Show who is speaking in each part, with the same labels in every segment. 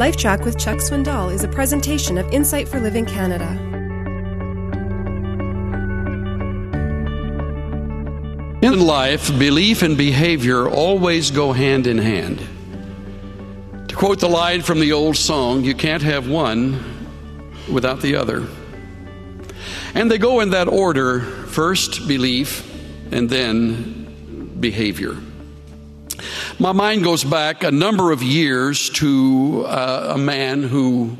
Speaker 1: LifeTrac with Chuck Swindoll is a presentation of Insight for Living Canada.
Speaker 2: In life, belief and behavior always go hand in hand. To quote the line from the old song, you can't have one without the other. And they go in that order first belief and then behavior. My mind goes back a number of years to uh, a man who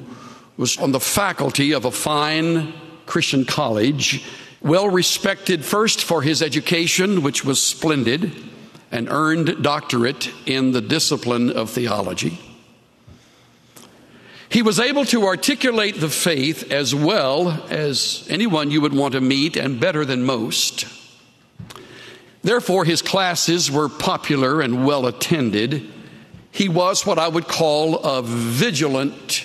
Speaker 2: was on the faculty of a fine Christian college, well respected first for his education, which was splendid, and earned doctorate in the discipline of theology. He was able to articulate the faith as well as anyone you would want to meet and better than most. Therefore, his classes were popular and well attended. He was what I would call a vigilant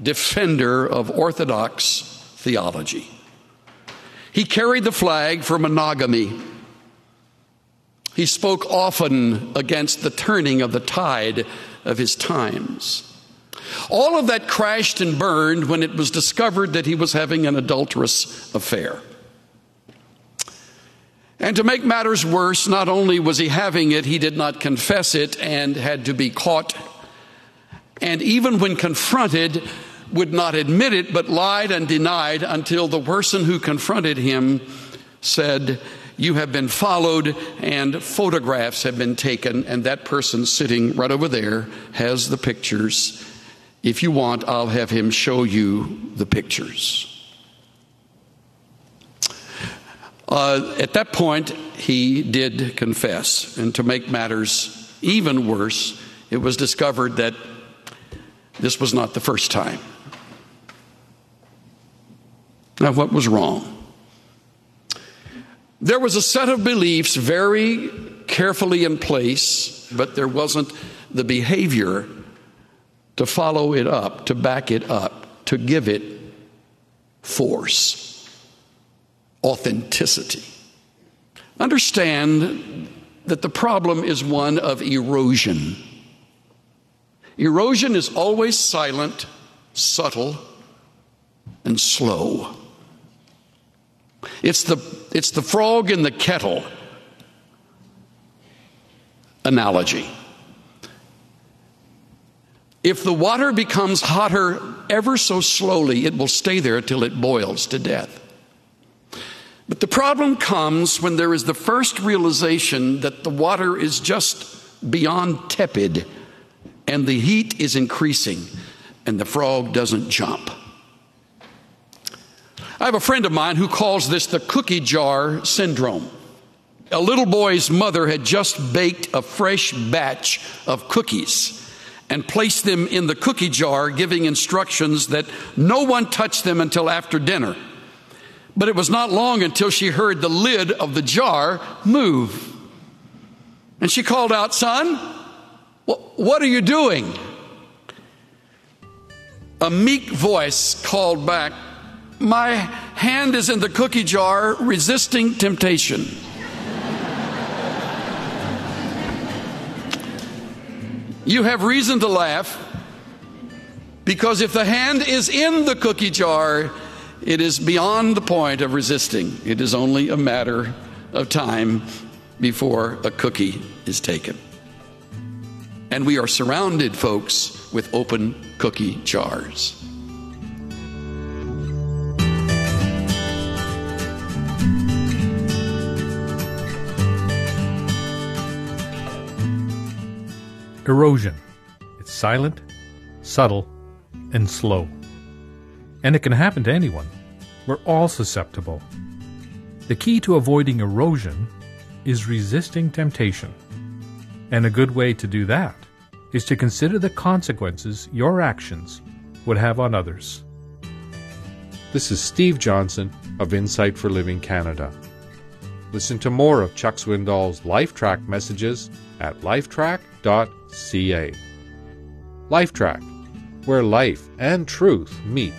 Speaker 2: defender of Orthodox theology. He carried the flag for monogamy. He spoke often against the turning of the tide of his times. All of that crashed and burned when it was discovered that he was having an adulterous affair. And to make matters worse, not only was he having it, he did not confess it and had to be caught. And even when confronted, would not admit it, but lied and denied until the person who confronted him said, You have been followed, and photographs have been taken, and that person sitting right over there has the pictures. If you want, I'll have him show you the pictures. Uh, at that point, he did confess. And to make matters even worse, it was discovered that this was not the first time. Now, what was wrong? There was a set of beliefs very carefully in place, but there wasn't the behavior to follow it up, to back it up, to give it force authenticity. Understand that the problem is one of erosion. Erosion is always silent, subtle, and slow. It's the, it's the frog in the kettle analogy. If the water becomes hotter ever so slowly, it will stay there till it boils to death. But the problem comes when there is the first realization that the water is just beyond tepid and the heat is increasing and the frog doesn't jump. I have a friend of mine who calls this the cookie jar syndrome. A little boy's mother had just baked a fresh batch of cookies and placed them in the cookie jar, giving instructions that no one touch them until after dinner. But it was not long until she heard the lid of the jar move. And she called out, Son, what are you doing? A meek voice called back, My hand is in the cookie jar resisting temptation. you have reason to laugh because if the hand is in the cookie jar, it is beyond the point of resisting. It is only a matter of time before a cookie is taken. And we are surrounded, folks, with open cookie jars.
Speaker 3: Erosion. It's silent, subtle, and slow and it can happen to anyone. We're all susceptible. The key to avoiding erosion is resisting temptation. And a good way to do that is to consider the consequences your actions would have on others. This is Steve Johnson of Insight for Living Canada. Listen to more of Chuck Swindoll's LifeTrac messages at lifetrac.ca. LifeTrac, where life and truth meet.